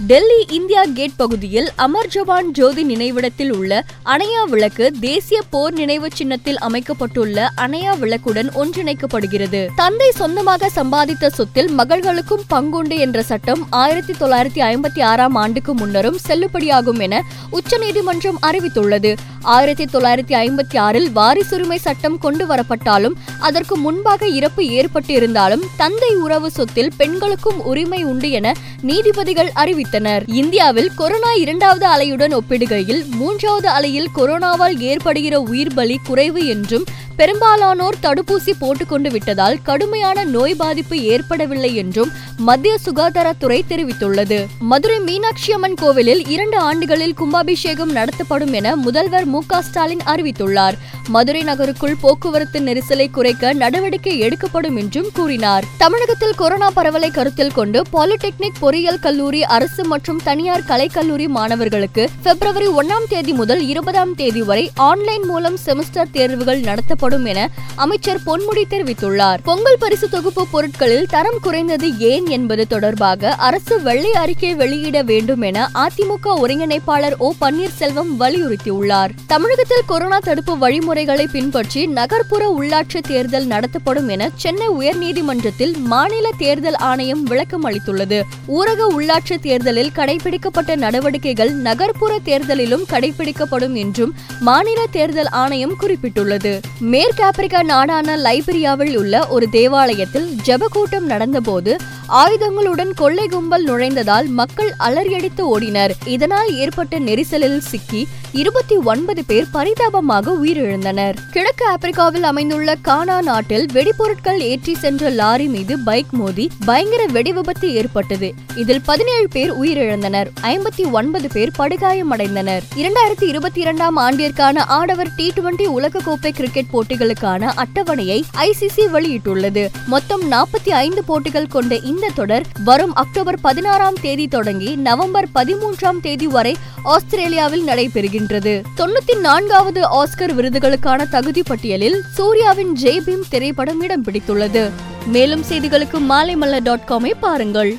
Delhi India gate பகுதியில் அமர் ஜவான் ஜோதி நினைவிடத்தில் உள்ள அணையா விளக்கு தேசிய போர் நினைவு சின்னத்தில் அமைக்கப்பட்டுள்ள அணையா விளக்குடன் ஒன்றிணைக்கப்படுகிறது. தந்தை சொந்தமாக சம்பாதித்த சொத்தில் மகள்களுக்கும் பங்குண்டு என்ற சட்டம் ஆயிரத்தி தொள்ளாயிரத்தி ஐம்பத்தி ஆறாம் ஆண்டுக்கு முன்னரும் செல்லுபடியாகும் என உச்சநீதிமன்றம் அறிவித்துள்ளது. ஆயிரத்தி தொள்ளாயிரத்தி ஐம்பத்தி ஆறில் வாரிசுரிமை சட்டம் கொண்டு வரப்பட்டாலும் அதற்கு முன்பாக இறப்பு ஏற்பட்டிருந்தாலும் தந்தை உறவு சொத்தில் பெண்களுக்கும் உரிமை உண்டு என நீதிபதிகள் அறிவித்தனர் இந்தியாவில் கொரோனா இரண்டாவது அலையுடன் ஒப்பிடுகையில் மூன்றாவது அலையில் கொரோனாவால் ஏற்படுகிற உயிர் பலி குறைவு என்றும் பெரும்பாலானோர் தடுப்பூசி போட்டுக்கொண்டு விட்டதால் கடுமையான நோய் பாதிப்பு ஏற்படவில்லை என்றும் மத்திய சுகாதாரத்துறை தெரிவித்துள்ளது. மதுரை மீனாட்சி அம்மன் கோவிலில் இரண்டு ஆண்டுகளில் கும்பாபிஷேகம் நடத்தப்படும் என முதல்வர் மு ஸ்டாலின் அறிவித்துள்ளார். மதுரை நகருக்குள் போக்குவரத்து நெரிசலை குறைக்க நடவடிக்கை எடுக்கப்படும் என்றும் கூறினார். தமிழகத்தில் கொரோனா பரவலை கருத்தில் கொண்டு பாலிடெக்னிக் பொறியியல் கல்லூரி அரசு மற்றும் தனியார் கலைக்கல்லூரி மாணவர்களுக்கு பிப்ரவரி ஒன்னாம் தேதி முதல் இருபதாம் தேதி வரை ஆன்லைன் மூலம் செமஸ்டர் தேர்வுகள் நடத்தப்படும் வழங்கப்படும் என அமைச்சர் பொன்முடி தெரிவித்துள்ளார். பொங்கல் பரிசு தொகுப்பு பொருட்களில் தரம் குறைந்தது ஏன் என்பது தொடர்பாக அரசு வெள்ளை அறிக்கை வெளியிட வேண்டும் என அதிமுக ஒருங்கிணைப்பாளர் ஓ பன்னீர்செல்வம் வலியுறுத்தியுள்ளார். தமிழகத்தில் கொரோனா தடுப்பு வழிமுறைகளை பின்பற்றி நகர்ப்புற உள்ளாட்சி தேர்தல் நடத்தப்படும் என சென்னை உயர்நீதிமன்றத்தில் மாநில தேர்தல் ஆணையம் விளக்கம் அளித்துள்ளது. ஊரக உள்ளாட்சி தேர்தலில் கடைபிடிக்கப்பட்ட நடவடிக்கைகள் நகர்ப்புற தேர்தலிலும் கடைபிடிக்கப்படும் என்றும் மாநில தேர்தல் ஆணையம் குறிப்பிட்டுள்ளது. மேற்கு ஆப்பிரிக்கா நாடான லைபீரியாவில் உள்ள ஒரு தேவாலயத்தில் ஜபக்கூட்டம் நடந்தபோது ஆயுதங்களுடன் கொள்ளை கும்பல் நுழைந்ததால் மக்கள் அலறியடித்து ஓடினர். இதனால் ஏற்பட்ட நெரிசலில் சிக்கி இருபத்தி ஒன்பது பேர் பரிதாபமாக உயிரிழந்தனர். கிழக்கு ஆப்பிரிக்காவில் அமைந்துள்ள கானா நாட்டில் வெடிபொருட்கள் ஏற்றி சென்ற லாரி மீது பைக் மோதி பயங்கர வெடி விபத்து ஏற்பட்டது. இதில் பதினேழு பேர் உயிரிழந்தனர். ஐம்பத்தி ஒன்பது பேர் படுகாயமடைந்தனர். இரண்டாயிரத்தி இருபத்தி இரண்டாம் ஆண்டிற்கான ஆடவர் டி டுவெண்டி உலகக்கோப்பை கிரிக்கெட் போட்டிகளுக்கான அட்டவணையை ஐசிசி வெளியிட்டுள்ளது. மொத்தம் நாற்பத்தி ஐந்து போட்டிகள் கொண்ட இந்த தொடர் வரும் அக்டோபர் பதினாறாம் தேதி தொடங்கி நவம்பர் பதிமூன்றாம் தேதி வரை ஆஸ்திரேலியாவில் நடைபெறுகின்றது. தொண்ணூத்தி நான்காவது ஆஸ்கர் விருதுகளுக்கான தகுதி பட்டியலில் சூர்யாவின் ஜெய்பீம் திரைப்படம் இடம் பிடித்துள்ளது. மேலும் செய்திகளுக்கு மாலைமல்ல டாட் காமை பாருங்கள்.